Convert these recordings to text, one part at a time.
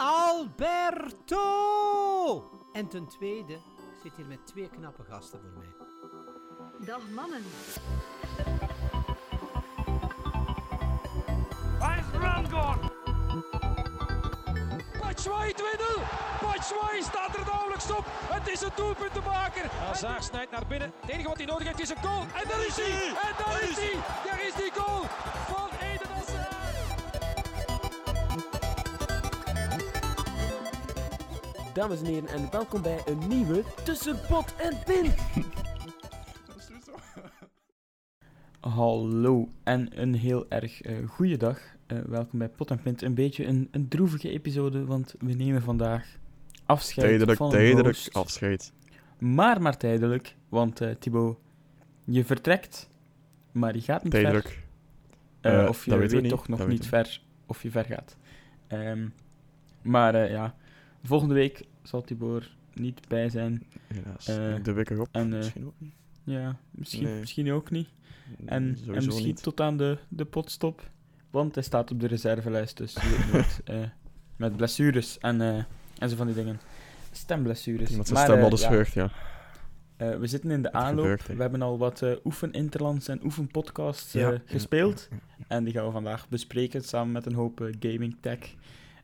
Alberto! En ten tweede, ik zit hier met twee knappe gasten voor mij. Dag mannen. Waar is Rangor? Batshuayi 2-0. Batshuayi staat er nauwelijks op. Het is een doelpuntenmaker. Hazard snijdt naar binnen. Het enige wat hij nodig heeft is een goal. En daar is hij. En daar is hij. Daar is die goal van Dames en heren, en welkom bij een nieuwe Tussen Pot en Pin. Hallo en een heel erg uh, goede dag. Uh, welkom bij Pot en Pint. Een beetje een, een droevige episode, want we nemen vandaag afscheid Tijdelijk, van tijdelijk host. afscheid. Maar maar tijdelijk, want uh, Thibaut, je vertrekt, maar je gaat niet ver. Tijdelijk. Eh, Eh, of je dat weet toch nog dat niet ver of je ver gaat. Ehm, maar eh, ja, volgende week zal Tibor niet bij zijn. Helaas. Eh, de week erop. en, eh, Misschien ook niet. Ja, misschien, Nee. misschien ook niet. En, misschien niet. tot aan de, de potstop. Want hij staat op de reservelijst, dus nooit. eh, met blessures en, en zo van die dingen. Stemblessures. Iemand zijn Maar, stem al eens ja, ja. we zitten in de Het aanloop. gebeurt, we hebben al wat oefeninterlands en oefenpodcasts Ja, gespeeld. ja, En die gaan we vandaag bespreken samen met een hoop eh, gaming tech.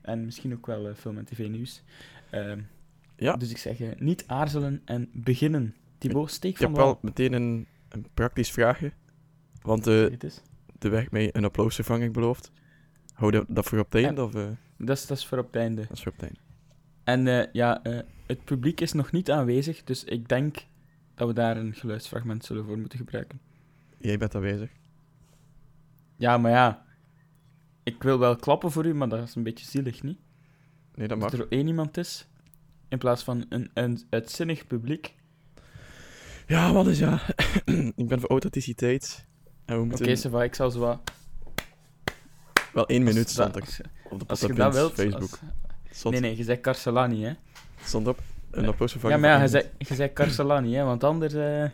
En misschien ook wel film en tv-nieuws. Ehm, Ja. Dus ik zeg, eh, niet aarzelen en beginnen. Thibaut, steek Ik van heb wal. wel meteen een, een praktisch vraagje. Want eens. de weg mee een applausvervanging beloofd. Hou je dat voor op het einde? Of, eh, Dat is, dat is voor op het einde. dat is voor op het einde. En ja, het publiek is nog niet aanwezig, dus ik denk dat we daar een geluidsfragment zullen voor moeten gebruiken. Jij bent aanwezig. Ja, maar ja, ik wil wel klappen voor u, maar dat is een beetje zielig, niet? Nee, dat Dat mag. er één iemand is, in plaats van een, een uitzinnig publiek. Ja, wat is ja. ik ben voor authenticiteit. En we Oké, moeten Sava, ik zal zo wat... wel één minuut stond dat- er op de Als je dat wilt... Facebook. als- Nee, nee, je zei Carcelani, hè? stond op een Ja. applausvervanging. Ja, maar ja, van je zei, je zei Carcelani, hè? Want anders eh,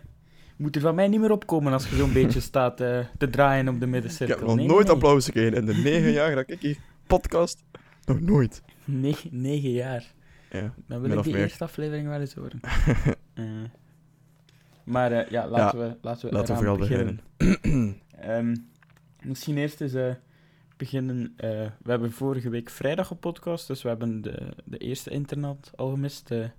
moet er van mij niet meer opkomen als je zo'n beetje staat eh, te draaien op de middencirkel. Ik heb nog Nee, nooit nee, applaus gekregen in de negen jaar dat ik hier podcast. Nog nooit. Negen jaar. Ja. Dan wil ik die meer. eerste aflevering wel eens horen. Eh, maar eh, ja, laten we, laten we Laten we vooral beginnen. beginnen. Ehm, misschien eerst eens eh, beginnen. we hebben vorige week vrijdag een podcast, dus we hebben de, de eerste internat al gemist. De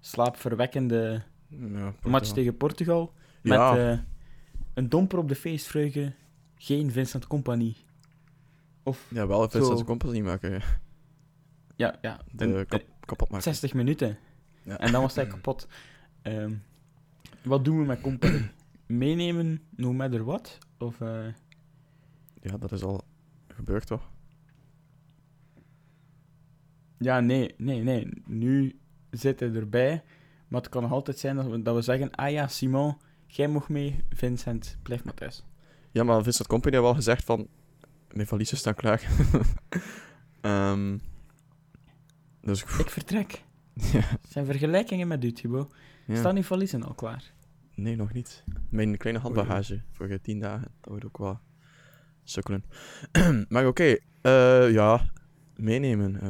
slaapverwekkende Ja, match tegen Portugal. Met een domper op de feestvreugde, geen Vincent Company. Of, Ja, wel even Zo. zijn kompas niet maken. ja, ja De kap, kapot maken. 60 minuten. Ja. En dan was hij kapot. Ehm, wat doen we met Company? Meenemen, no matter what? Of, eh, Ja, dat is al gebeurd, toch? ja, nee, nee, nee. Nu zit hij erbij. Maar het kan nog altijd zijn dat we, dat we zeggen: Ah ja, Simon, jij mag mee. Vincent, blijf maar thuis. Ja, maar Vincent Company heeft wel gezegd van... Mijn valiezen staan klaar. Ehm dus... Ik vertrek. ja, Zijn vergelijkingen met u, Thibaut? ja. Staan uw valiezen al klaar? Nee, nog niet. Mijn kleine handbagage voor eh, tien dagen. Dat wordt ook wel sukkelen. maar oké, eh, ja. Meenemen. eh,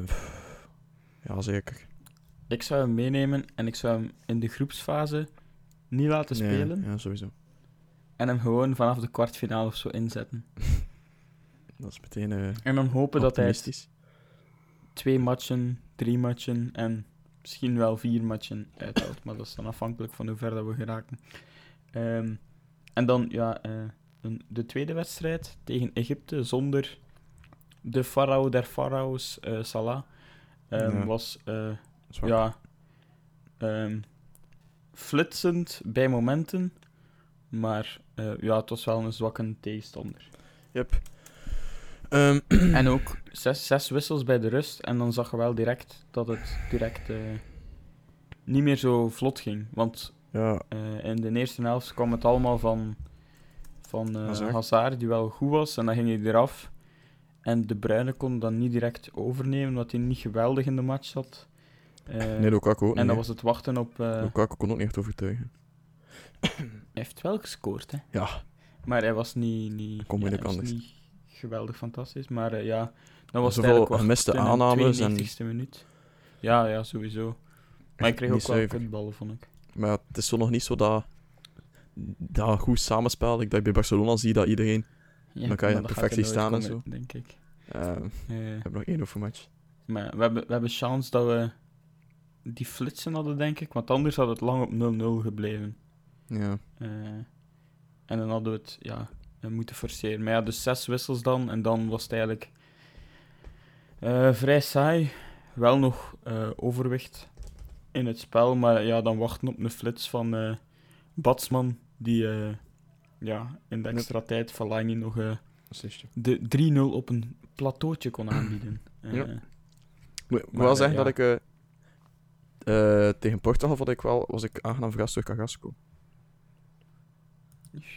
ja, zeker. Ik zou hem meenemen en ik zou hem in de groepsfase niet laten Nee, spelen. Ja, sowieso. En hem gewoon vanaf de kwartfinale of zo inzetten. Dat is meteen eh En dan hopen dat hij twee matchen, drie matchen en misschien wel vier matchen uithoudt. Maar dat is dan afhankelijk van hoe ver dat we geraken. Ehm, en dan, ja, eh, de tweede wedstrijd tegen Egypte zonder de farao der farao's, eh, Salah, ehm, Ja. was Zwak. ja, ehm, flitsend bij momenten. Maar ja, het was wel een zwakke tegenstander. Yep. Ehm, En ook zes, zes wissels bij de rust. En dan zag je wel direct dat het direct eh, niet meer zo vlot ging. Want ja, eh, in de eerste helft kwam het allemaal van, van eh, Hazard. Hazard. die wel goed was. En dan ging hij eraf. En De Bruyne kon dan niet direct overnemen, omdat hij niet geweldig in de match zat. Eh, nee, Lukaku ook en dan niet. was het wachten op... eh, Lukaku kon ook niet echt overtuigen. hij heeft wel gescoord, hè. Ja, Maar hij was niet... niet Kom ja, kant. niet geweldig fantastisch. Maar eh, ja, dan was Zoveel eigenlijk gemiste in de aannames en- 92e minuut. Ja, ja, sowieso. Maar ik kreeg ook wel kutballen, vond ik. Maar het is zo nog niet zo dat, dat goed samenspel. Ik dat bij Barcelona zie dat iedereen... Ja, Dan kan je maar dat perfect gaat er zien staan en komen, denk ik. Eh, we hebben nog één overmatch. maar we hebben, we hebben chance dat we die flitsen hadden, denk ik. Want anders had het lang op 0-0 gebleven. Ja. Eh, en dan hadden we het ja, moeten forceren. Maar ja, dus zes wissels dan. En dan was het eigenlijk eh, vrij saai. Wel nog eh, overwicht in het spel. Maar ja, dan wachten op een flits van eh Batsman. Die ja, in de extra tijd van Lange nog de 3-0 op een plateautje kon aanbieden. Ja. Ik moet wel zeggen ja. dat ik... tegen Portugal vond ik wel, was ik aangenaam verrast door Carrasco.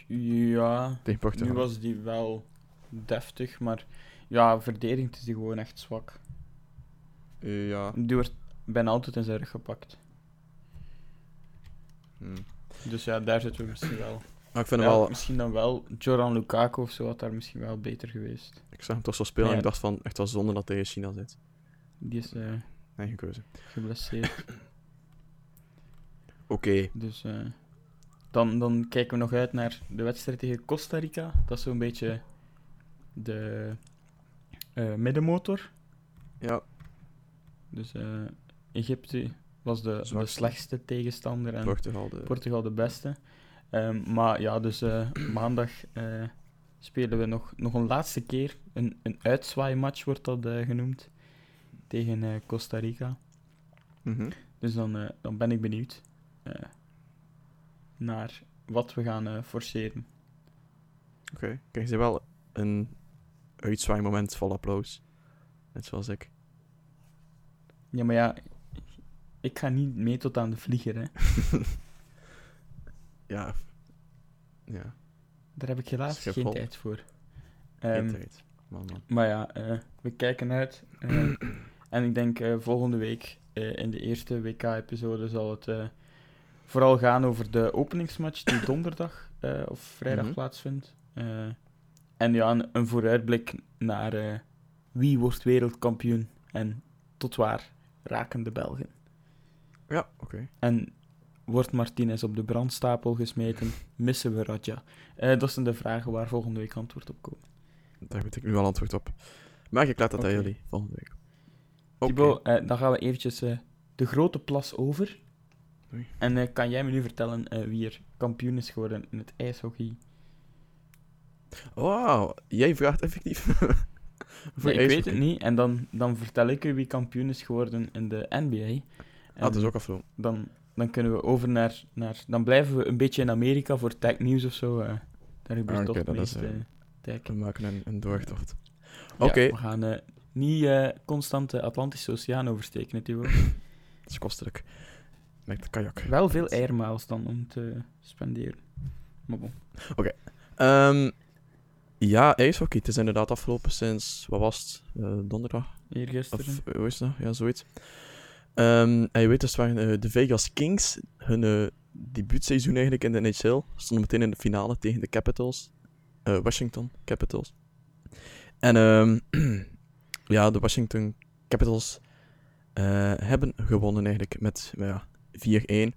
Ja, nu was die wel deftig. Maar ja, verdedigend is die gewoon echt zwak. Eh, ja. Die wordt bijna altijd in zijn rug gepakt. Hm. Dus ja, daar zitten we misschien wel. Maar ik vind Ja, hem wel... Misschien dan wel. Joran Lukaku of zo had daar misschien wel beter geweest. Ik zag hem toch zo spelen en ik dacht van, echt wel zonde dat hij in China zit. Die is eh, Eigen keuze. geblesseerd. Oké. dus eh, dan, dan kijken we nog uit naar de wedstrijd tegen Costa Rica. Dat is zo'n beetje de eh, middenmotor. Ja. Dus eh, Egypte was de, de slechtste tegenstander en Portugal de... Portugal de beste. Ehm, maar ja, dus eh, maandag spelen we nog, nog een laatste keer. Een, een uitzwaaimatch wordt dat genoemd. Tegen Costa Rica. Mhm. Dus dan, dan ben ik benieuwd naar wat we gaan eh, forceren. Oké. Krijgen ze wel een uitzwaai-moment vol applaus. Net zoals ik. Ja, maar ja, ik ga niet mee tot aan de vlieger. Hè. Ja. Ja. Daar heb ik helaas geen tijd voor. Geen Ehm, tijd. Man, man. Maar ja, eh, we kijken uit. eh, en ik denk volgende week in de eerste WK-episode zal het vooral gaan over de openingsmatch die donderdag eh, of vrijdag Mhm. plaatsvindt. Eh, en ja, een, een vooruitblik naar eh, wie wordt wereldkampioen en tot waar raken de Belgen. Ja, oké. En wordt Martinez op de brandstapel gesmeten? Missen we Raja? Eh, dat zijn de vragen waar volgende week antwoord op komt. Daar weet ik nu al antwoord op. Maar ik laat dat aan Oké. jullie volgende week. Oké. Dan gaan we eventjes de grote plas over. Oei. En eh, kan jij me nu vertellen eh, wie er kampioen is geworden in het ijshockey? Wauw, jij vraagt effectief. Voor Nee, ik weet het niet. En dan, dan vertel ik u wie kampioen is geworden in de NBA. En Ah, dat is ook afgelopen. dan, dan kunnen we over naar, naar... Dan blijven we een beetje in Amerika voor tech news of zo. eh. daar gebeurt Ah, toch is, meeste tech. We maken een, een doortocht. Ja, Oké, we gaan niet constant de Atlantische Oceaan oversteken, Thibaut. dat is kostelijk. Met kajak. Wel veel airmiles dan om te spenderen. Maar bon. Ehm, ja, ijshockey. Het is inderdaad afgelopen sinds, wat was het? Eh, donderdag? Eergisteren. Of eh, hoe is dat? Ja, zoiets. Ehm, en je weet, dus waren eh, de Vegas Kings. Hun eh, debuutseizoen eigenlijk in de NHL. Stonden meteen in de finale tegen de Capitals. Washington Capitals. En ehm, ja, de Washington Capitals hebben gewonnen eigenlijk met nou ja, 4-1.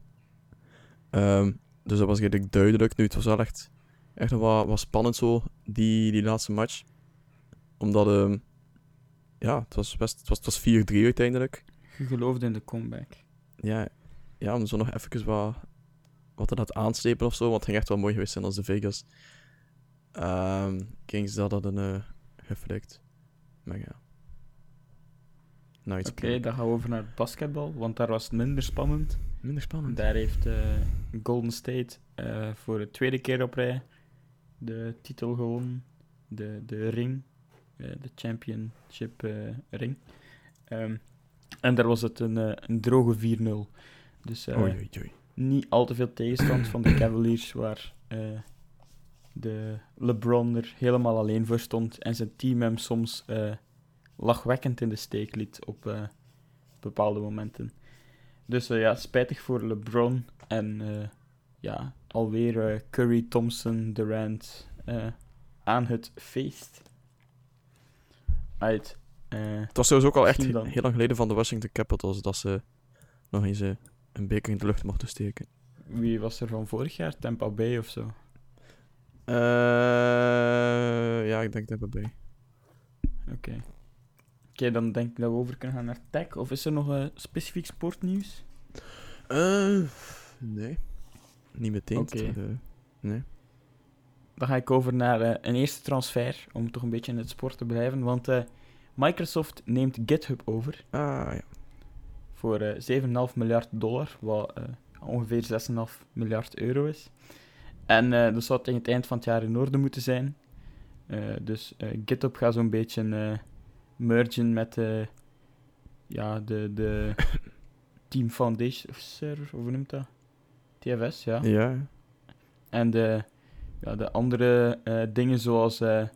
Ehm, dus dat was eigenlijk duidelijk. Nu, het was wel echt, echt wat, wat spannend zo, die, die laatste match. Omdat, ehm, ja, het was, best, het was, het was 4-3 uiteindelijk. Je geloofde in de comeback. Ja, ja, om zo nog even wat, wat te laten aanslepen of zo. Want het ging echt wel mooi geweest zijn als de Vegas ehm Kings dat hadden eh geflikt. Maar ja. Nice Oké, dan gaan we over naar het basketbal, want daar was het minder spannend. Minder spannend. Daar heeft eh, Golden State eh, voor de tweede keer op rij de titel gewonnen. De, de ring, eh, de championship ring. Ehm, en daar was het een, een droge 4-0. Dus Oei, oei, oei. niet al te veel tegenstand van de Cavaliers, waar de LeBron er helemaal alleen voor stond en zijn team hem soms lachwekkend in de steek liet op bepaalde momenten. Dus eh, ja, spijtig voor LeBron en eh, ja, alweer eh, Curry, Thompson, Durant aan het feest. Uit. Het was trouwens ook al echt Misschien he- dan. heel lang geleden van de Washington Capitals dat ze nog eens een beker in de lucht mochten steken. wie was er van vorig jaar? Tampa Bay of zo? Ja, ik denk dat bij. Oké. Oké, dan denk ik dat we over kunnen gaan naar tech. Of is er nog eh, specifiek sportnieuws? Eh, nee. Niet meteen. Oké. eh, nee. Dan ga ik over naar een eerste transfer, om toch een beetje in het sport te blijven. Want Microsoft neemt GitHub over Ah, ja. voor eh 7,5 miljard dollar, wat ongeveer 6,5 miljard euro is. En dat zou tegen het eind van het jaar in orde moeten zijn. Dus GitHub gaat zo'n beetje mergen met eh, ja, de, de Team Foundation, of hoe noemt dat? TFS, ja. Ja. En de, ja, de andere eh, dingen zoals eh,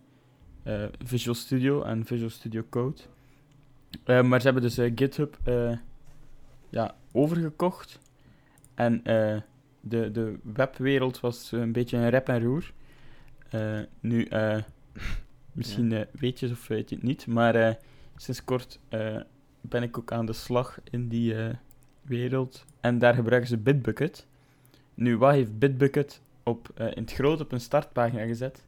Visual Studio en Visual Studio Code. Maar ze hebben dus GitHub ja, overgekocht. En eh, de, de webwereld was een beetje een rep en roer. Eh, nu, misschien eh, weet je het of weet je het niet, maar eh, sinds kort eh, ben ik ook aan de slag in die wereld. En daar gebruiken ze Bitbucket. Nu, wat heeft Bitbucket op, in het groot op een startpagina gezet?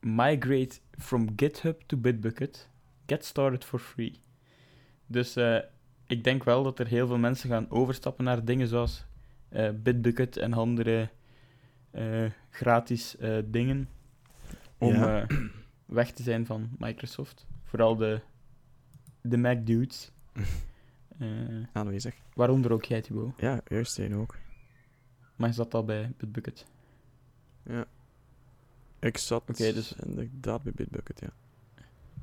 Migrate from GitHub to Bitbucket. Get started for free. Dus ik denk wel dat er heel veel mensen gaan overstappen naar dingen zoals Bitbucket en andere gratis dingen. Om Ja. eh, weg te zijn van Microsoft. Vooral de, de Mac dudes. Eh, Aanwezig. waaronder ook jij, Thibaut. Ja, juist één ook. Maar je zat al bij Bitbucket. Ja. Ik zat Oké, dus- inderdaad bij Bitbucket, ja.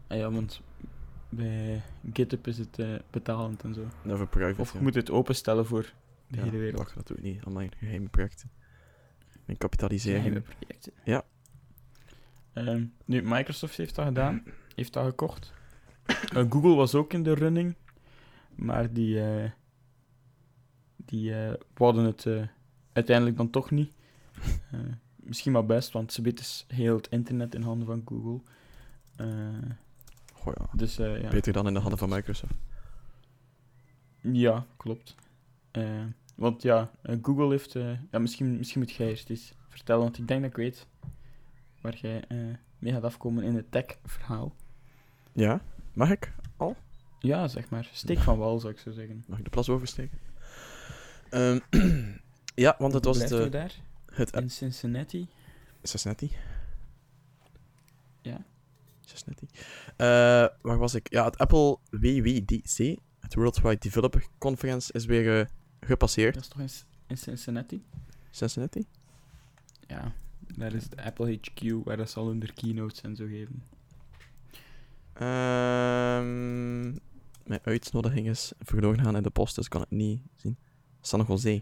Ah ja, want bij GitHub is het eh, betalend en zo. Nou, voor private, Of je ja. moet het openstellen voor de ja, hele wereld. Wacht, dat doe ik niet. Mijn geheime projecten. Mijn kapitalisering. Geheime projecten. Ja. Ehm, nu, Microsoft heeft dat gedaan. Heeft dat gekocht. Eh, Google was ook in de running. Maar die... eh die eh wouden het uiteindelijk dan toch niet. Misschien maar best, want ze dus heel het internet in handen van Google. Goh, ja. dus ja. Beter dan in de handen van Microsoft. Ja, klopt. Want ja, Google heeft... ja, misschien, misschien moet jij eerst eens vertellen, want ik denk dat ik weet waar jij eh, mee gaat afkomen in het tech-verhaal. Ja? Mag ik? Ja, zeg maar. Steek van wal, zou ik zo zeggen. Mag ik de plas oversteken? Ehm, ja, want het was daar? het In Cincinnati? Cincinnati. Ja. Cincinnati. Eh, waar was ik? Ja, het Apple WWDC, het Worldwide Developer Conference, is weer eh, gepasseerd. Dat is toch in Cincinnati? Cincinnati? Ja, daar is de Apple HQ, waar dat ze al hun keynotes en zo geven. Ehm, mijn uitnodiging is verloren gaan in de post, dus kan het niet zien. San Jose.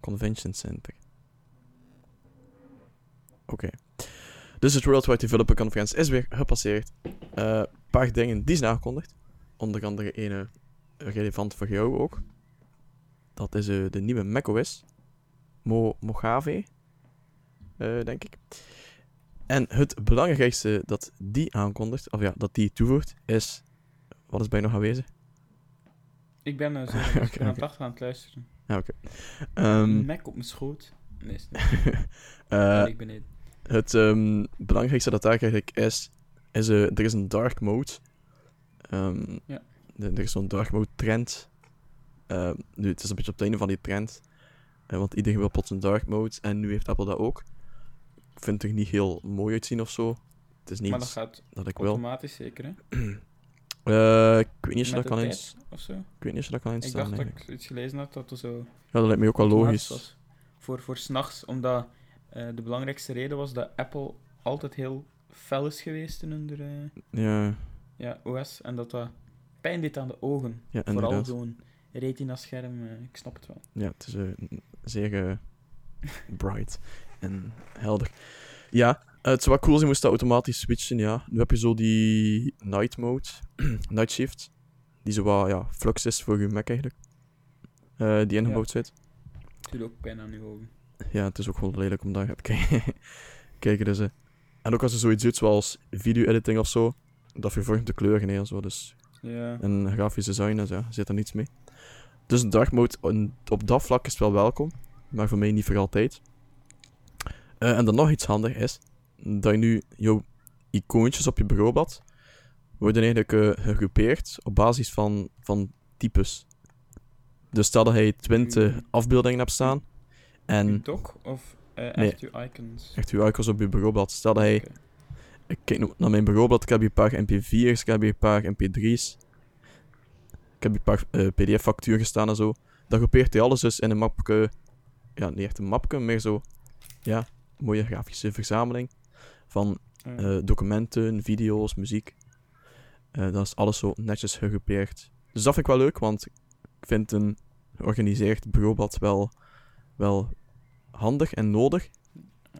Convention Center. Oké. Dus het Worldwide Developer Conference is weer gepasseerd. Een paar dingen die zijn aangekondigd. Onder andere een eh, relevant voor jou ook. Dat is eh, de nieuwe macOS. Mo Mojave. eh, denk ik. En het belangrijkste dat die aankondigt, of ja, dat die toevoegt, is... Wat is bij nog aanwezig? Ik ben uh, zo ik ben aan het aan het luisteren. Ja, oké. Ehm, Mac op mijn schoot. Nee, is niet. eh, ik beneden. het ehm, belangrijkste dat daar eigenlijk is, is er is een dark mode. Ehm, Ja. er is zo'n dark mode trend. Nu, het is een beetje op het einde van die trend. Want iedereen wil plots een dark mode. En nu heeft Apple dat ook. Ik vind het er niet heel mooi uitzien of zo. Het is niet Maar dat gaat dat ik wil. automatisch zeker, hè? Eh, ik weet niet of je dat kan eens. Ik weet niet of je dat kan Ik instellen. dacht dat ik iets gelezen had dat er zo Ja, dat lijkt me ook wel logisch. was. Voor, voor s'nachts, omdat eh, de belangrijkste reden was dat Apple altijd heel fel is geweest in hun eh, Ja, ja, OS. En dat dat pijn deed aan de ogen. ja Vooral zo'n retina-scherm, ik snap het wel. Ja, het is zeer eh, bright en helder. Ja, het zou wel cool zijn moest dat automatisch switchen, ja. Nu heb je zo die night mode, night shift, die zo wat, ja, flux is voor je Mac eigenlijk. Eh, die ingebouwd zit. Het doet ook pijn aan je ogen. Ja, het is ook gewoon lelijk om daar te kijken. kijken dus, eh. En ook als je zoiets doet zoals video-editing of zo, dat vervormt de kleuren en zo. Dus Ja. en grafisch design en zo, zit er niets mee. Dus een dark mode op dat vlak is wel welkom, maar voor mij niet voor altijd. Eh, en dan nog iets handig is, dat je nu jouw icoontjes op je bureaublad worden eigenlijk eh, gegroepeerd op basis van, van types. Dus stel dat je 20 Hmm. afbeeldingen hebt staan en Uw doc of eh, Nee. echt uw icons? echt je icons op je bureaublad. Stel dat je Oké. Ik kijk nu naar mijn bureaublad. Ik heb hier een paar mp4's, ik heb hier een paar mp3's. Ik heb een paar eh, pdf-facturen staan en zo. Dan groepeert hij alles dus in een mapje. Ja, niet echt een mapje, meer zo. Ja, mooie grafische verzameling. Van Eh, documenten, video's, muziek. Eh dan is alles zo netjes gegroepeerd. Dus dat vind ik wel leuk, want ik vind een georganiseerd bureaublad wel, wel handig en nodig.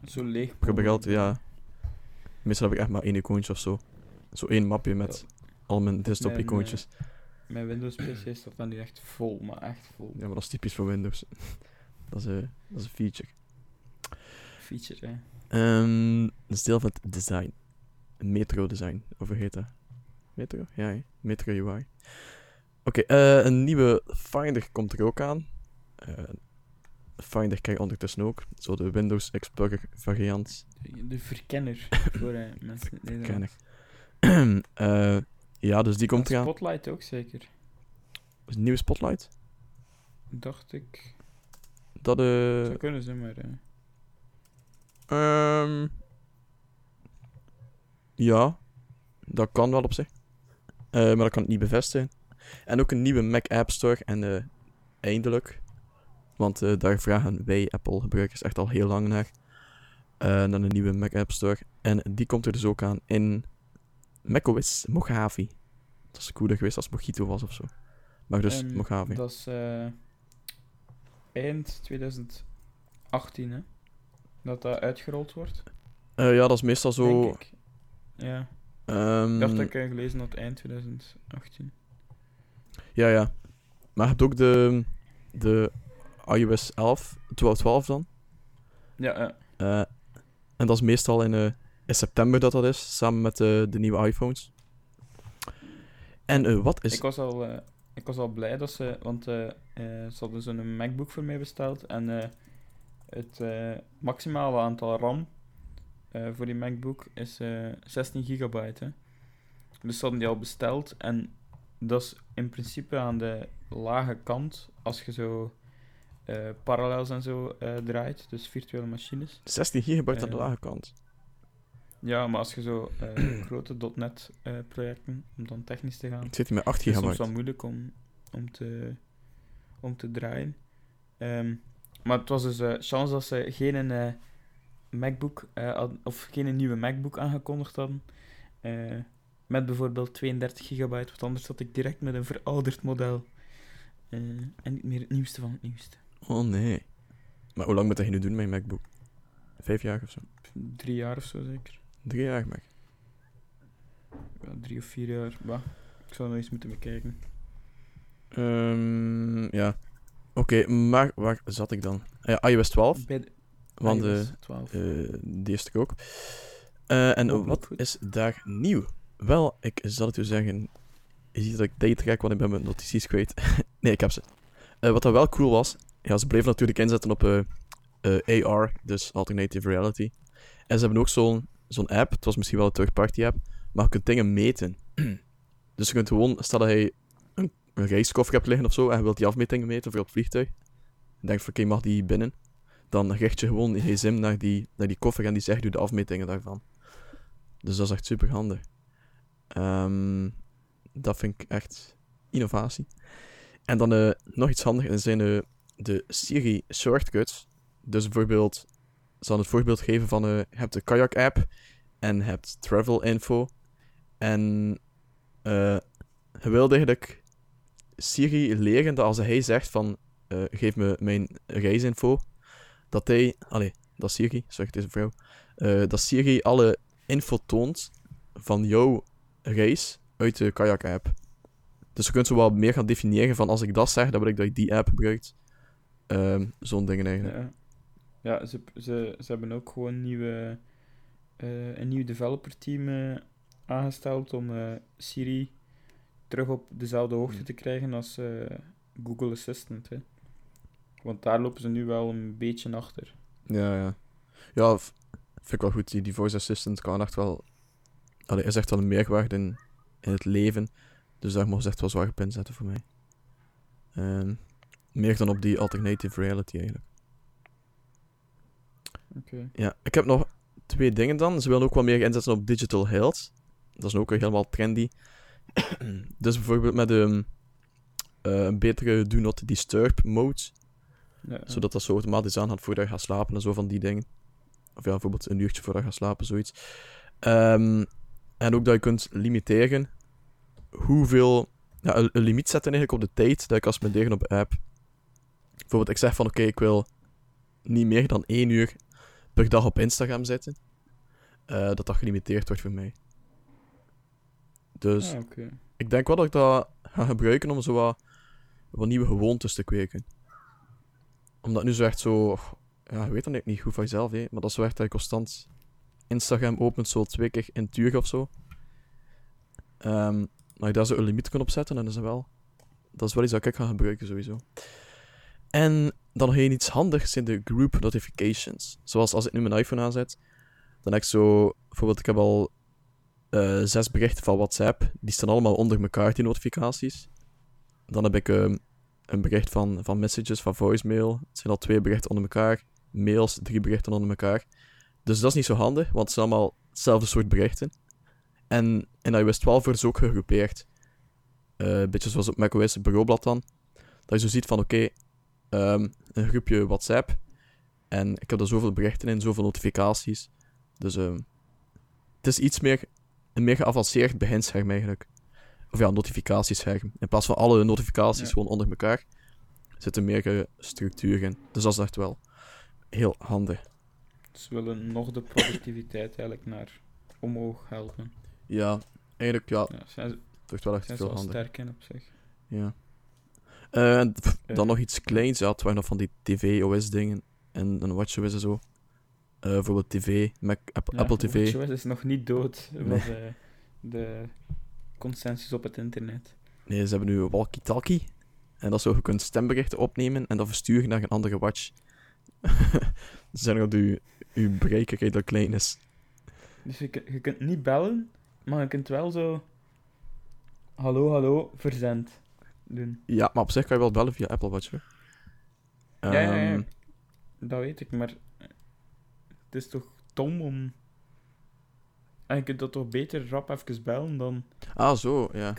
zo leeg. Ik altijd, ja. Meestal heb ik echt maar één icoontje of zo. Zo één mapje met al mijn desktop Mijn, icoontjes. Mijn Windows PC staat dan nu echt vol, maar echt vol. Ja, maar dat is typisch voor Windows. dat, is, eh, dat is een feature. Feature, hè. Dat is deel van het design. Metro design, of hoe heet dat? Metro? Ja. Metro UI. Oké, eh, een nieuwe Finder komt er ook aan. Eh, Finder krijg je ondertussen ook. Zo de Windows Explorer variant. De, de verkenner voor mensen in ik. Eh, ja, dus die komt eraan. Spotlight ook zeker, Is een nieuwe Spotlight. dacht ik. Dat, eh... Zou kunnen zijn, maar... eh, Ehm ja, dat kan wel op zich. Eh, maar dat kan ik niet bevestigen. En ook een nieuwe Mac App Store. En eh, eindelijk. Want eh, daar vragen wij Apple-gebruikers echt al heel lang naar. Naar een nieuwe Mac App Store. En die komt er dus ook aan in macOS Mojave. Dat is cooler geweest als Mojito was of zo. Maar dus ehm, Mojave. Dat is eh, eind 2018, hè. Dat dat uitgerold wordt, Eh, ja, dat is meestal zo... denk ik. Ja, ehm, ik dacht dat ik eh, gelezen had eind 2018. Ja, ja. Maar je hebt ook de, de iOS 11, 12, 12 dan. Ja, ja. Eh, en dat is meestal in, in september dat dat is, samen met de, de nieuwe iPhones. En eh, wat is... Ik was al, eh, ik was al blij dat ze, want eh, eh, ze hadden zo'n MacBook voor mij besteld en eh, het eh, maximale aantal RAM eh, voor die MacBook is eh 16 gigabyte. Hè. Dus ze hadden die al besteld en dat is in principe aan de lage kant als je zo eh parallels en zo eh, draait, dus virtuele machines. 16 gigabyte aan de eh, lage kant. Ja, maar als je zo eh, grote .NET eh, projecten, om dan technisch te gaan, Ik zit hier met 8 het is soms gigabyte. wel moeilijk om, om, te, om te draaien. Ehm, maar het was dus eh chance dat ze geen eh, MacBook of geen nieuwe MacBook aangekondigd hadden. met bijvoorbeeld 32 gigabyte, want anders zat ik direct met een verouderd model. En niet meer het nieuwste van het nieuwste. Oh nee. Maar hoe lang moet dat je nu doen met je MacBook? Vijf jaar of zo? Drie jaar of zo zeker. Drie jaar, Mac. Ja, drie of vier jaar. Bah, ik zou nog eens moeten bekijken. Ehm, ja. Oké, maar waar zat ik dan? Ah ja, iOS 12. Bij de Want eh, iOS 12. Eh, die is er ook. Eh, en Oh, wat is daar nieuw? Wel, ik zal het u zeggen. Je ziet dat ik tijd trek, want ik ben mijn notities kwijt. nee, ik heb ze. Eh, wat dat wel cool was, ja, ze bleven natuurlijk inzetten op eh, eh, AR, dus Alternative Reality. En ze hebben ook zo'n zo'n app, het was misschien wel een third-party app, maar je kunt dingen meten. dus je kunt gewoon, stel dat je een, een reiskoffer hebt liggen of zo, en je wilt die afmetingen meten voor het vliegtuig. Je denkt van, oké, mag die binnen? dan richt je gewoon je gsm naar die, naar die koffer en die zegt u de afmetingen daarvan. Dus dat is echt super handig. Ehm, dat vind ik echt innovatie. En dan eh, nog iets handigs en zijn eh, de Siri shortcuts. Dus bijvoorbeeld, zal het voorbeeld geven van, eh, je hebt de kayak app en je hebt travel info. En eh je eigenlijk Siri leren dat als hij zegt van, eh, geef me mijn reisinfo, dat hij, allee, dat Siri, zeg deze vrouw, dat Siri alle info toont van jouw reis uit de kayak app. Dus je kunt zo wat meer gaan definiëren van als ik dat zeg, dan wil ik dat je die app gebruikt. Ehm, Zo'n dingen eigenlijk. Ja, ja ze, ze, ze hebben ook gewoon nieuwe eh, een nieuw developer team eh, aangesteld om eh, Siri terug op dezelfde hoogte Hmm. te krijgen als Google Assistant. Hè. Want daar lopen ze nu wel een beetje achter. Ja, ja. Ja, vind ik wel goed. Die, die voice assistant kan echt wel... Allee, is echt wel een meerwaarde in, in het leven. Dus daar mogen ze echt wel zwaar op inzetten voor mij. Ehm, meer dan op die alternative reality eigenlijk. Ja, ik heb nog twee dingen dan. Ze willen ook wat meer inzetten op digital health. Dat is ook helemaal trendy. dus bijvoorbeeld met een, eh, een betere do not disturb mode. Ja, Zodat dat zo automatisch aan gaat voordat je gaat slapen en zo van die dingen. Of ja, bijvoorbeeld een uurtje voordat je gaat slapen, zoiets. Ehm, en ook dat je kunt limiteren hoeveel... Ja, een, een limiet zetten eigenlijk op de tijd dat ik kan spenderen op de app. Bijvoorbeeld, ik zeg van oké, ik wil niet meer dan één uur per dag op Instagram zitten. Eh, dat dat gelimiteerd wordt voor mij. Dus Ah, ik denk wel dat ik dat ga gebruiken om zo wat, wat nieuwe gewoontes te kweken. Omdat nu zo echt zo... Ja, ik weet dat niet goed van jezelf, hè, maar dat is zo echt dat je constant Instagram opent, zo twee keer in het uur of zo. Ehm maar je daar zo een limiet kan opzetten, dan is dat wel... Dat is wel iets dat ik ga gebruiken, sowieso. En dan nog één iets handigs in de group notifications. Zoals als ik nu mijn iPhone aanzet, dan heb ik zo... Bijvoorbeeld, ik heb al eh, zes berichten van WhatsApp. Die staan allemaal onder elkaar, die notificaties. Dan heb ik ehm, een bericht van, van messages, van voicemail. Het zijn al twee berichten onder elkaar. Mails, drie berichten onder elkaar. Dus dat is niet zo handig, want het zijn allemaal hetzelfde soort berichten. En in iOS 12 worden ze ook gegroepeerd. Eh, een beetje zoals op macOS het bureaublad dan. Dat je zo ziet van, oké, ehm, een groepje WhatsApp. En ik heb er zoveel berichten in, zoveel notificaties. Dus ehm, het is iets meer een meer geavanceerd beginscherm eigenlijk. Of ja, notificatiescherm. In plaats van alle notificaties Ja. gewoon onder elkaar, zit er meer structuur in. Dus dat is echt wel heel handig. Ze willen nog de productiviteit eigenlijk naar omhoog helpen. Ja, eigenlijk ja, Ja, zijn wel echt veel wel handig. sterk in op zich. Ja. Pff, Eh. dan nog iets kleins. Ja, het waren nog van die TV-OS-dingen. En een WatchOS en zo. Eh, bijvoorbeeld TV, Mac, Apple, Ja, Apple TV. WatchOS is nog niet dood, Nee. was eh, de consensus op het internet. Nee, ze hebben nu walkie-talkie. En dat zo, je kunt stemberichten opnemen en dan versturen naar een andere watch. Ze zeggen dat je, je bereik redelijk klein is. Dus je, je kunt niet bellen, maar je kunt wel zo... Hallo, hallo, verzend doen. Ja, maar op zich kan je wel bellen via Apple Watch, hoor. Ja, ja, ja. Ehm, Dat weet ik, maar... Het is toch dom om... En je kunt dat toch beter rap even bellen dan... Ah, zo, ja. Ik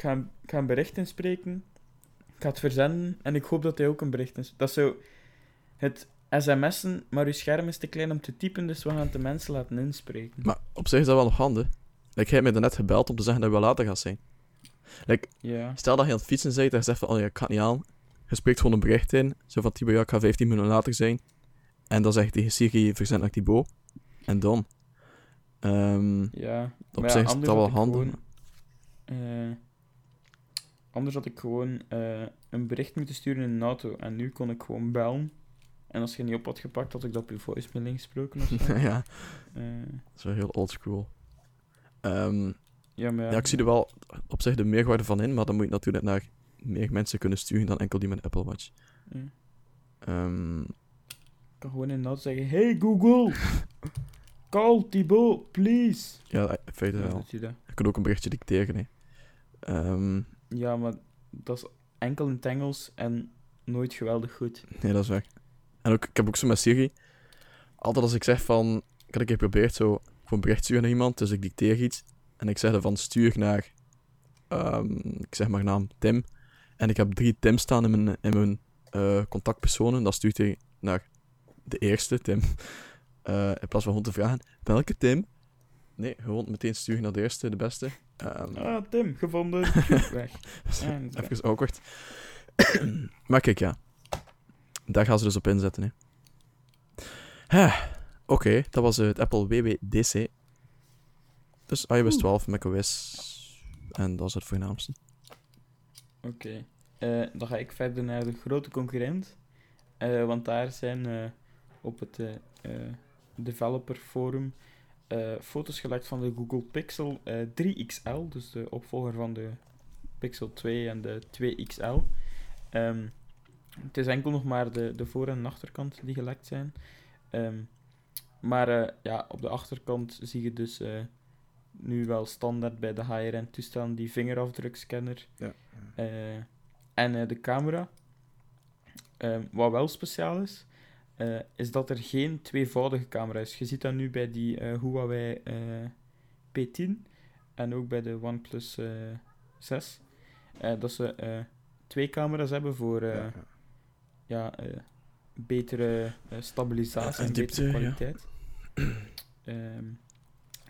ga, een- ik ga een bericht inspreken. Ik ga het verzenden en ik hoop dat hij ook een bericht is. Dat is zo het sms'en, maar uw scherm is te klein om te typen, dus we gaan het de mensen laten inspreken. Maar op zich is dat wel nog handig. Jij hebt me net gebeld om te zeggen dat wel later gaat zijn. Like, stel dat je aan het fietsen bent en je zegt van, oh ja, ik ga het niet aan. Je spreekt gewoon een bericht in. Zo van, Thibaut, ja, ik ga 15 minuten later zijn. En dan zeg je tegen Siri, verzend naar Thibaut. En dan. Ehm, Ja. op zich is anders wel handig. eh, anders had ik gewoon eh, een bericht moeten sturen in een auto. En nu kon ik gewoon bellen. En als je niet op had gepakt, had ik dat op je voicemail ingesproken of zo. ja, Eh, dat is wel heel oldschool. Ehm ja, maar ja, ja, ik zie er wel op zich de meerwaarde van in, maar dan moet je natuurlijk naar meer mensen kunnen sturen dan enkel die met Apple Watch. Ehm, Ik kan gewoon in auto zeggen: Hey Google, call Thibaut, please. ja, in feite Ja, wel. Je kunt ook een berichtje dicteren. Hè. Ehm, Ja, maar dat is enkel in het Engels en nooit geweldig goed. nee, dat is weg. En ook, ik heb ook zo met Siri. Altijd als ik zeg van... Ik had een keer geprobeerd zo gewoon een bericht sturen naar iemand, dus ik dicteer iets. En ik zeg dan van stuur naar... ehm, ik zeg maar naam Tim. En ik heb drie Tim staan in mijn, in mijn eh, contactpersonen. Dan stuurt hij naar de eerste, Tim. Eh, in plaats van gewoon te vragen, welke Tim? Nee, gewoon meteen sturen naar de eerste, de beste. Ehm, Ah, Tim, gevonden. Weg. En Even awkward. maar kijk, ja. Daar gaan ze dus op inzetten, hè. Hè, Oké, dat was eh, het Apple WWDC. Dus iOS 12, macOS. En dat is het voornaamste. Oké. Eh, dan ga ik verder naar de grote concurrent. Eh, want daar zijn eh, op het developer forum eh, foto's gelekt van de Google Pixel eh, 3XL, dus de opvolger van de Pixel 2 en de 2XL. Ehm, het is enkel nog maar de, de voor- en achterkant die gelekt zijn. Ehm, maar eh, ja, op de achterkant zie je dus eh, nu wel standaard bij de higher-end toestellen die vingerafdrukscanner Ja. eh, en eh, de camera. Ehm, wat wel speciaal is, eh, is dat er geen tweevoudige camera is. Je ziet dat nu bij die eh, Huawei eh, P10 en ook bij de OnePlus eh 6. eh, dat ze eh, twee camera's hebben voor eh, Ja, ja. ja, eh, betere stabilisatie En en, diepte, betere ja. kwaliteit.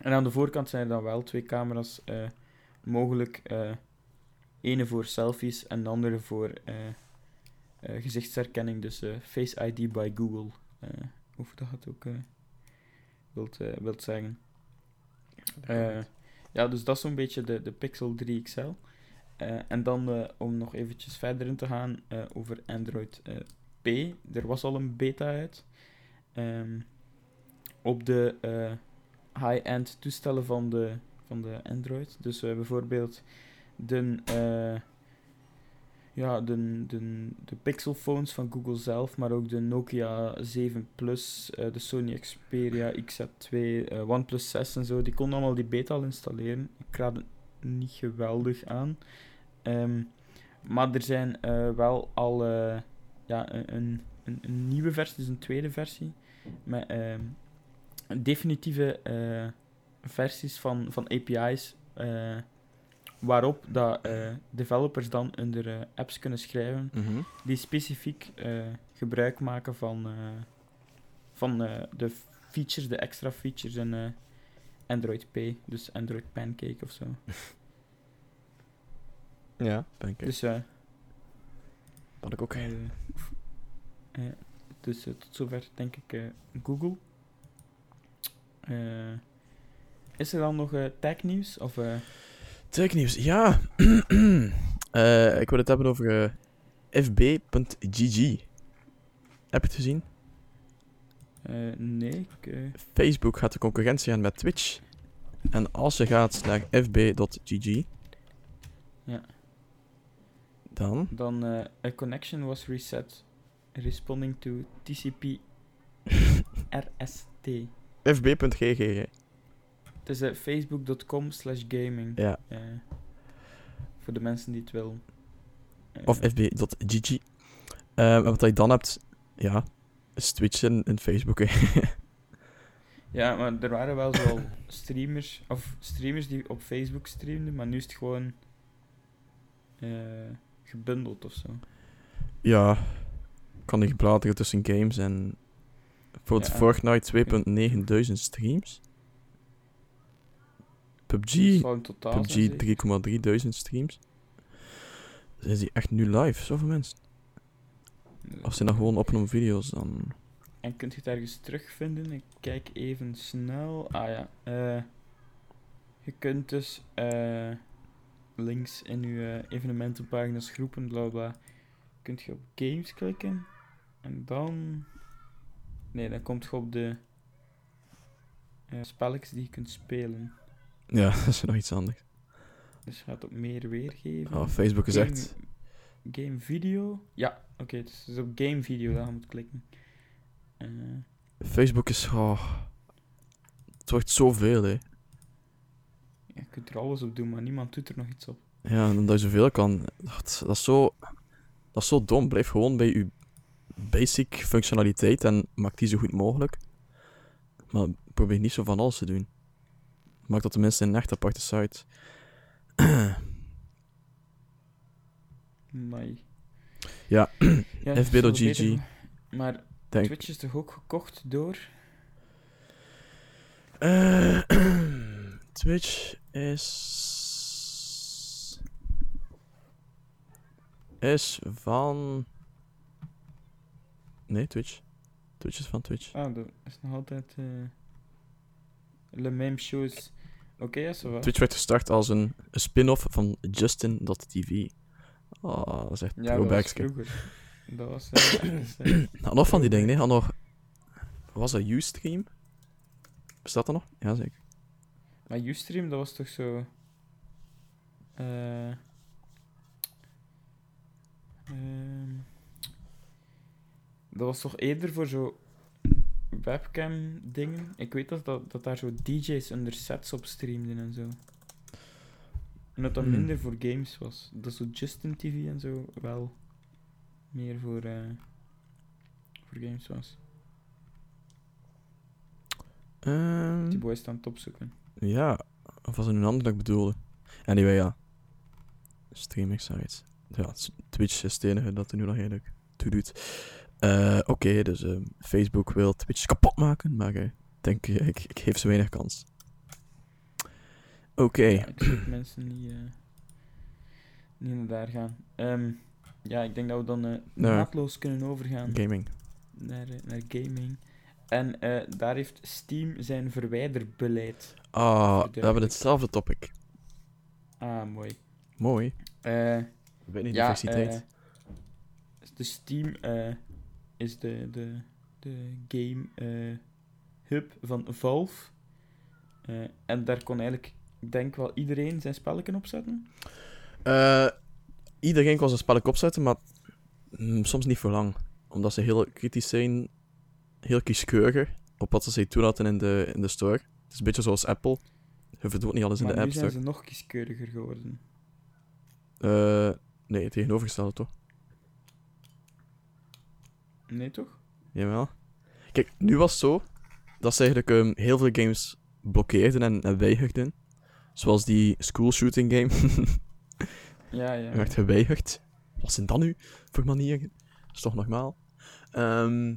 En aan de voorkant zijn er dan wel twee camera's eh, mogelijk. eh ene voor selfies en de andere voor eh, gezichtsherkenning, dus Face ID by Google. of dat het ook wilt, wilt zeggen. Ja, dus dat is zo'n beetje de, de Pixel 3 XL. En dan om nog eventjes verder in te gaan over Android P. Er was al een beta uit. Ehm, op de high-end toestellen van de, van de Android. Dus bijvoorbeeld de, eh, ja, de, de, de Pixel-phones van Google zelf, maar ook de Nokia 7 Plus, eh, de Sony Xperia XZ2, eh, OnePlus 6 en zo. Die konden allemaal die beta al installeren. Ik raad het niet geweldig aan. Ehm, maar er zijn wel al ja, een, een, een, een nieuwe versie, dus een tweede versie, met ehm, definitieve eh, versies van, van API's, eh, waarop dat, eh, developers dan hun apps kunnen schrijven Mhm. die specifiek gebruik maken van, van de features, de extra features in eh, Android P, dus Android Pancake of zo. Ja, pancake. Dus ja. Dat ik ook. Dus tot zover denk ik Google. Eh, is er dan nog eh tech nieuws? Of, eh, Technieuws, ja. Ik wil het hebben over fb.gg. Heb je het gezien? nee, ik, Facebook gaat de concurrentie aan met Twitch. En als je gaat naar fb.gg, Ja. dan dan eh a connection was reset responding to TCP RST. fb.gg. Het is eh, facebook.com slash gaming. Ja, voor de mensen die het willen. Of fb.gg. Eh, en wat je dan hebt, ja, is Twitch en, en Facebook. hè. Ja, maar er waren wel zo streamers, of streamers die op Facebook streamden, maar nu is het gewoon eh, gebundeld of zo. ja, kan ik bladeren tussen games en... Voor Ja. Fortnite 2.9 duizend streams. Dat PUBG, PUBG zeker? 3,3 duizend streams. Zijn die echt nu live, zoveel mensen? Of zijn dat gewoon opgenomen video's dan? En kunt je het ergens terugvinden? Ik kijk even snel. Ah ja. eh, je kunt dus eh, links in je evenementenpagina's, groepen, bla bla. Kunt je op games klikken. En dan. Nee, dan komt je op de eh spelletjes die je kunt spelen. Ja, dat is nog iets anders. Dus je gaat op meer weergeven. Oh, Facebook is game, echt... Game video. Ja, oké. het is dus op game video dat je moet klikken. Eh, Facebook is... Oh, het wordt zoveel, hè. ja, je kunt er alles op doen, maar niemand doet er nog iets op. Ja, en omdat je zoveel kan... Dat, dat is zo... Dat is zo dom. Blijf gewoon bij je basic functionaliteit en maak die zo goed mogelijk. Maar probeer niet zo van alles te doen. Maak dat tenminste een echt aparte site. Maar... Ja, ja FB.gg. Maar Denk... Twitch is toch ook gekocht door... Eh, Twitch is... Is van... Nee, Twitch. Twitch is van Twitch. Ah, dat is nog altijd... eh Le Même Chose. Oké, ja, zo wel. Twitch werd gestart als een, een spin-off van Justin.tv. Oh, dat is echt Ja, dat was. Dat was... eh, eh, Nou, nog van die dingen, hè. Had nog... Was dat? Ustream? Bestaat dat nog? Ja, zeker. Maar Ustream, dat was toch zo... eh ehm, dat was toch eerder voor zo webcam dingen? Ik weet dat, dat, dat daar zo DJ's onder sets op streamden en zo. En dat dat Hmm. minder voor games was. Dat zo Justin TV en zo wel meer voor, eh, voor games was. Ehm, Die boys staan het opzoeken. ja, of was er een ander dat ik bedoelde? Anyway, ja. Streaming sites. Ja, het Twitch is het enige dat er nu nog eigenlijk toe doet. Eh, Oké, dus ehm, Facebook wil Twitch kapot maken, maar eh, ik denk, eh, ik, ik geef ze weinig kans. Oké, Ja, ik zie ook mensen niet, eh, niet naar daar gaan. Ehm, ja, ik denk dat we dan eh, Nou, naadloos kunnen overgaan gaming. naar, naar gaming. En eh, daar heeft Steam zijn verwijderbeleid. Ah, we hebben hetzelfde topic. Ah, mooi. Mooi. Eh, Weinig ja, diversiteit. eh, de Steam eh, is de, de, de game eh, hub van Valve. Eh, en daar kon eigenlijk, ik denk wel iedereen zijn spelletje op zetten. Eh, iedereen kon zijn spelletje opzetten, maar mm, soms niet voor lang. Omdat ze heel kritisch zijn, heel kieskeurig op wat ze toen hadden in de, in de store. Het is een beetje zoals Apple. Je verdwijnt niet alles in de nu App zijn Store. ze nog kieskeuriger geworden. Eh, nee, het tegenovergestelde toch? Nee, toch? Jawel. Kijk, nu was het zo dat ze eigenlijk ehm, heel veel games blokkeerden en, en weigerden. Zoals die school shooting game. Ja, ja. werd geweigerd. Wat zijn dat nu voor manieren? Dat is toch normaal. Ehm,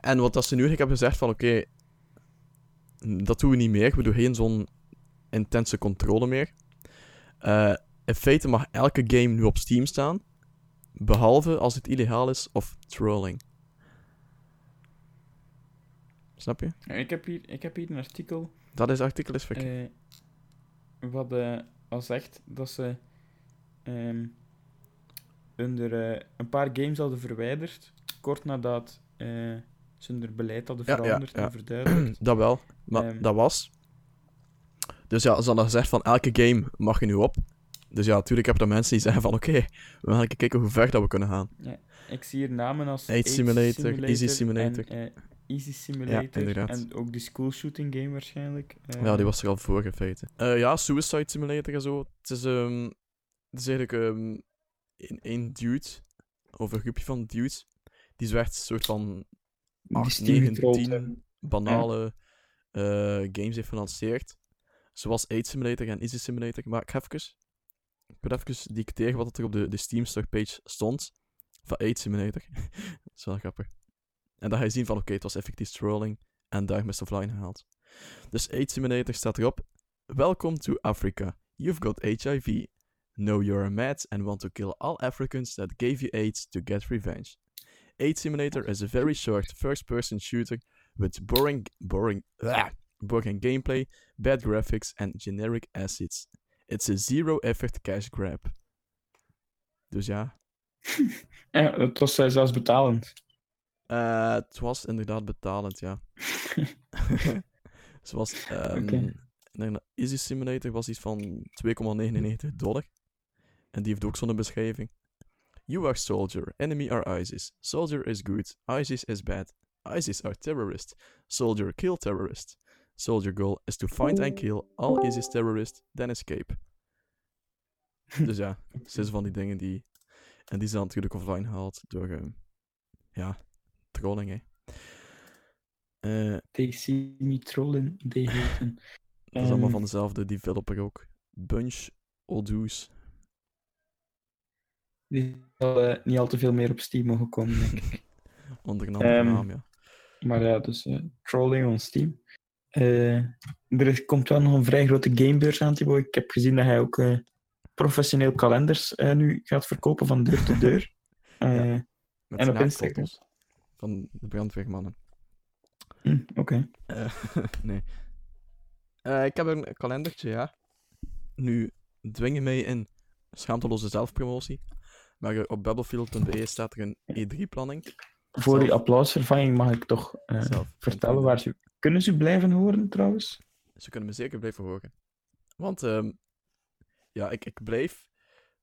en wat dat ze nu eigenlijk hebben gezegd van oké, dat doen we niet meer. We doen geen zo'n intense controle meer. Eh, in feite mag elke game nu op Steam staan. Behalve als het illegaal is of trolling. Snap je? Ik heb hier, ik heb hier een artikel Dat is artikel is verkeerd. eh, wat eh, al zegt dat ze ehm, onder eh, een paar games hadden verwijderd, kort nadat ze hun beleid hadden Ja, veranderd ja. en verduidelijkt. dat wel, maar Ehm. dat was. Dus ja, ze hadden gezegd van elke game mag je nu op. Dus ja, natuurlijk heb je dan mensen die zeggen van oké, we gaan even kijken hoe ver dat we kunnen gaan. Ik zie hier namen als Age Simulator, Easy Simulator. en, eh, Easy Simulator en ook die school shooting game waarschijnlijk. eh. Ja, die was er al voor in feite. Eh, ja, Suicide Simulator en zo. Het is, ehm, het is eigenlijk ehm een, een dude, of een groepje van dudes, die zo echt een soort van Die 8, Steam 9, getrold 10 hebben. banale eh, games heeft gelanceerd. Zoals Age Simulator en Easy Simulator. Maar ik ga even, ik wil even dicteren wat er op de, de Steam page stond. Van Age Simulator. dat is wel grappig. En dan ga je zien van, oké, het was effectief trolling. En daar is offline gehaald. Dus Age Simulator staat erop. Welcome to Africa. You've got HIV. Know you're a mad and want to kill all Africans that gave you AIDS to get revenge. Age Simulator is a very short first-person shooter with boring, boring, ah, boring gameplay, bad graphics, and generic assets. It's a zero-effort cash grab. Dus ja, Ja, het was eh, zelfs betalend. eh, het was inderdaad betalend, ja. Zoals, denk dat Easy Simulator was iets van 2,99 dollar. En die heeft ook zo'n beschrijving. You are soldier, enemy are ISIS. Soldier is good, ISIS is bad. ISIS are terrorists. Soldier kill terrorist. Soldier goal is to find and kill all ISIS terrorists, then escape. dus ja, het zijn van die dingen die... En die zijn natuurlijk offline gehaald door... ehm, ja, trolling, hè. Eh, They see me trollen, they haten. dat is allemaal Ehm, van dezelfde developer ook. Bunch Odoos. Die zal eh, niet al te veel meer op Steam mogen komen, denk ik. Onder een andere Ehm, naam, ja. Maar ja, dus eh, trolling on Steam. Eh, er komt wel nog een vrij grote gamebeurs aan, Thibaut. Ik heb gezien dat hij ook eh, professioneel kalenders eh, nu gaat verkopen van deur tot deur. Met en op Instagram. Van de brandweermannen. hm, Oké. Nee. Ik heb een kalendertje, ja. Nu dwingen mij in schaamteloze zelfpromotie. Maar op battlefield.be staat er een E3-planning. Voor die applausvervanging mag ik toch eh, vertellen waar ze... Kunnen ze blijven horen, trouwens? Ze kunnen me zeker blijven horen. Want, ehm, ja, ik, ik blijf.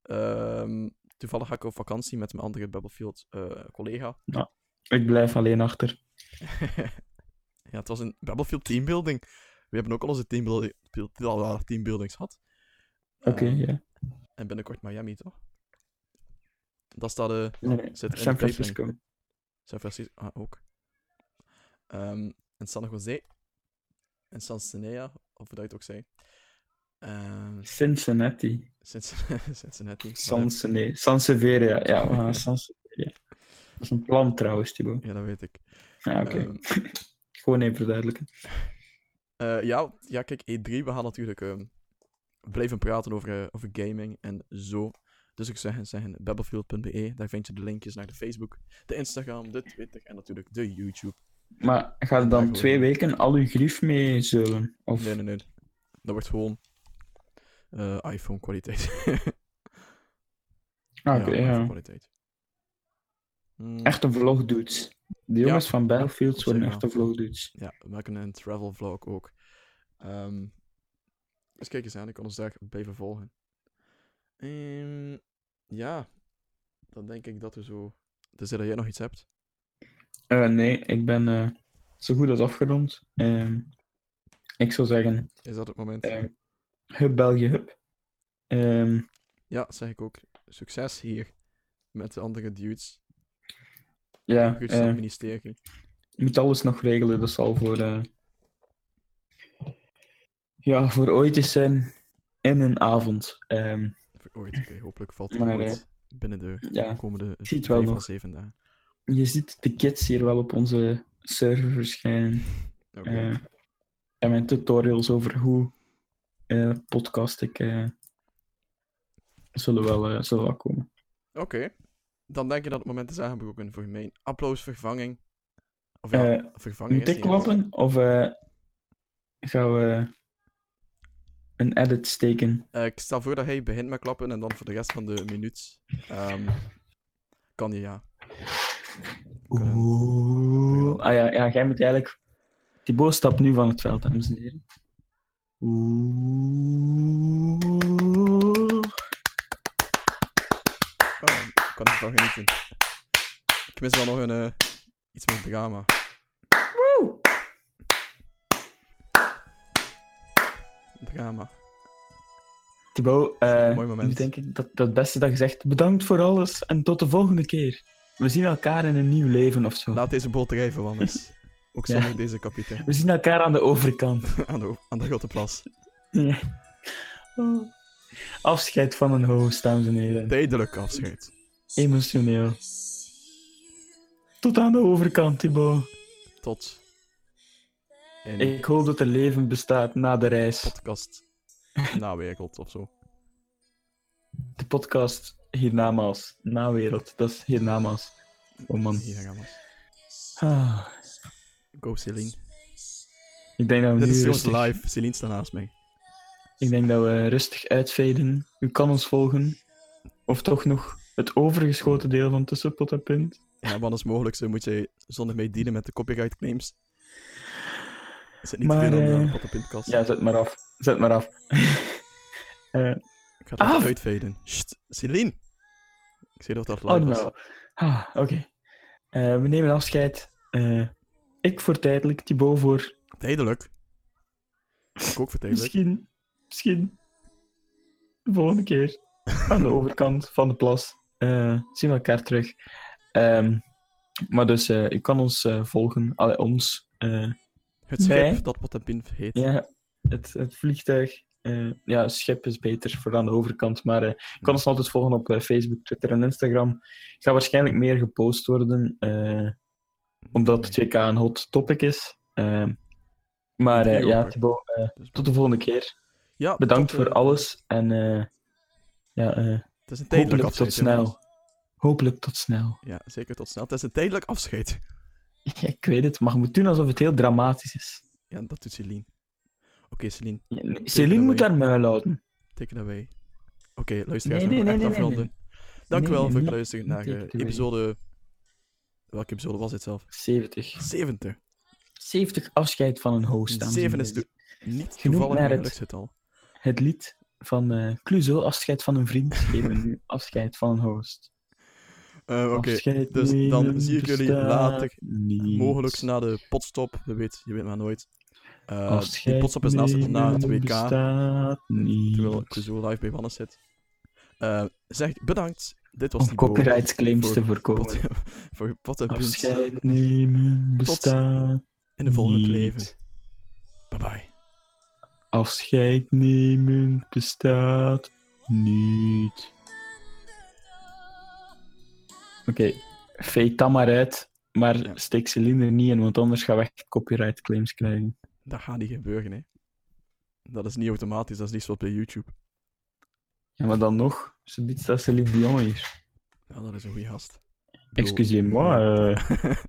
ehm, toevallig ga ik op vakantie met mijn andere Battlefield eh, collega. Ik blijf alleen achter. ja, het was een Battlefield teambuilding. We hebben ook al onze teambuilding, teambuildings gehad. Oké, Ehm, ja. En binnenkort Miami, toch? Dat staat eh Nee, nee, zit in San de. Francisco. San Francisco ah, ook. Ehm en San Jose. En San Senea, of hoe dat je het ook zei. Ehm Cincinnati. Cincinnati. Cincinnati. San, nee, San Severia. Ja, we gaan San Severia. Dat is een plan trouwens, Thibaut. Ja, dat weet ik. Ja, oké. Ehm, Gewoon even verduidelijken. eh, ja, ja, kijk, E3, we gaan natuurlijk ehm, blijven praten over, eh, over gaming en zo. Dus ik zeg, zeggen battlefield.be, daar vind je de linkjes naar de Facebook, de Instagram, de Twitter en natuurlijk de YouTube. Maar gaat er dan twee weken al uw grief mee zullen? Of... Nee, nee, nee. Dat wordt gewoon eh, iPhone kwaliteit. Ah, oké, ja. iPhone kwaliteit. Mm, Echt een vlog dudes. De jongens van Battlefield worden zich echt wel. een vlog dudes. Ja, we maken een travel vlog ook. Ehm, dus kijk eens aan, ik kan ons daar blijven volgen. Ehm, ja, dan denk ik dat we zo. Dus dat jij nog iets hebt. Eh, nee, ik ben eh, zo goed als afgerond. Ehm, ik zou zeggen, Is dat het moment? eh, Hub België Hub. Ehm, Ja, zeg ik ook. Succes hier met de andere dudes. ja, Goed het ministerie. je moet alles nog regelen. Dat zal voor, ja, voor ooit eens zijn in een avond. Ooit, oké, hopelijk valt het Maar, ooit binnen de ja, komende zie het wel nog. zeven dagen. je ziet de kids hier wel op onze server verschijnen. Eh, en mijn tutorials over hoe eh, podcast ik eh, zullen, wel, eh, zullen wel komen. Oké. Dan denk je dat het moment is aangebroken voor mijn applausvervanging. Of ja, Eh, vervanging ik niet eens. klappen of eh, gaan we een edit steken? Eh, ik stel voor dat hij begint met klappen en dan voor de rest van de minuut ehm, kan je ja. Oeh. Ah ja, ja, jij moet eigenlijk. Thibaut stapt nu van het veld, dames en heren. Oeh. Oh, ik kan ervan genieten. Ik mis wel nog een eh, iets meer drama. Drama. Thibaut, eh, Mooi moment. nu denk ik dat dat het beste dat je zegt. Bedankt voor alles en tot de volgende keer. We zien elkaar in een nieuw leven of zo. Laat deze boot drijven, Wannes. Ook Ja. zonder deze kapitein. We zien elkaar aan de overkant. aan, de, aan de grote plas. Ja. Oh. Afscheid van een host, dames en heren. Tijdelijk afscheid. Emotioneel. Tot aan de overkant, Thibaut. Tot Ik hoop dat er leven bestaat na de reis. podcast nawereld of zo. De podcast hiernamaals. Na wereld, dat is hiernamaals. Oh man. Hier gaan we. Ah, Go Celine. ik denk dat we Dit nu is trouwens rustig, live. Celine staat naast mij. ik denk dat we rustig uitveden. U kan ons volgen. Of toch nog het overgeschoten deel van Tussenpot en Punt. Ja, wat is mogelijk, zo moet je zonder mij dealen met de copyright claims. Het niet Maar, te veel aan eh, de pot op pintkast? Ja, zet maar af. Zet maar af. Eh, Ik ga het uitveden. Sst, Celine! Ik zie dat dat oh, live was. Ah, oké. Eh, we nemen afscheid. Eh, ik voor tijdelijk, Thibaut voor Tijdelijk. Ik ook voor tijdelijk. Misschien, misschien de volgende keer aan de overkant van de plas eh, zien we elkaar terug. Ehm, maar dus, eh u kan ons eh, volgen, allee, ons, eh, Het schip dat pot en pin heet. ja, het, het vliegtuig. eh, ja, schip is beter voor aan de overkant, maar eh, je kan ons altijd volgen op eh, Facebook, Twitter en Instagram. Gaat waarschijnlijk meer gepost worden, omdat het 2K een hot topic is. Maar ja, Thibaut, tot de volgende keer. ja, Bedankt tot, voor alles en ja, Het is een tijdelijk hopelijk tot afscheid. snel. Hopelijk tot snel. Ja, zeker tot snel. Het is een tijdelijk afscheid. Ik weet het, maar je moet doen alsof het heel dramatisch is. Ja, dat doet Celine. Oké, Celine, Ja, nee, Celine moet daar muil houden. take it away. Oké, luisteraars, Nee, we nee, gaan nee, echt afronden. nee. Dank u Nee, wel voor het luisteren naar away. episode welke episode was dit zelf? 70. 70. 70 afscheid van een host. dames en 7 is de, niet toevallig naar een het- geluksgetal. Het lied van eh Clouseau, afscheid van een vriend, geven nu afscheid van een host. Eh, Oké, dus dan zie ik jullie later. niet. mogelijk na de potstop. Je weet, je weet maar nooit. Eh, die potstop is naast na het WK. Terwijl ik zo live bij Wannes zit. Eh, zeg, bedankt. Dit was Om copyright claims voor te voorkomen. Pot, voor Pot en Punt Afscheid nemen bestaat in de volgende niet. leven. Bye bye. Afscheid nemen bestaat niet. Oké, fade dat maar uit, maar Ja. steek cilinder niet in, want anders gaan we echt copyright claims krijgen. Dat gaat niet gebeuren, hè. Dat is niet automatisch, dat is niet zoals bij YouTube. Ja, maar dan nog, ze biedt dat Celine Dion hier. Ja, dat is een goede gast. Excusez-moi. eh.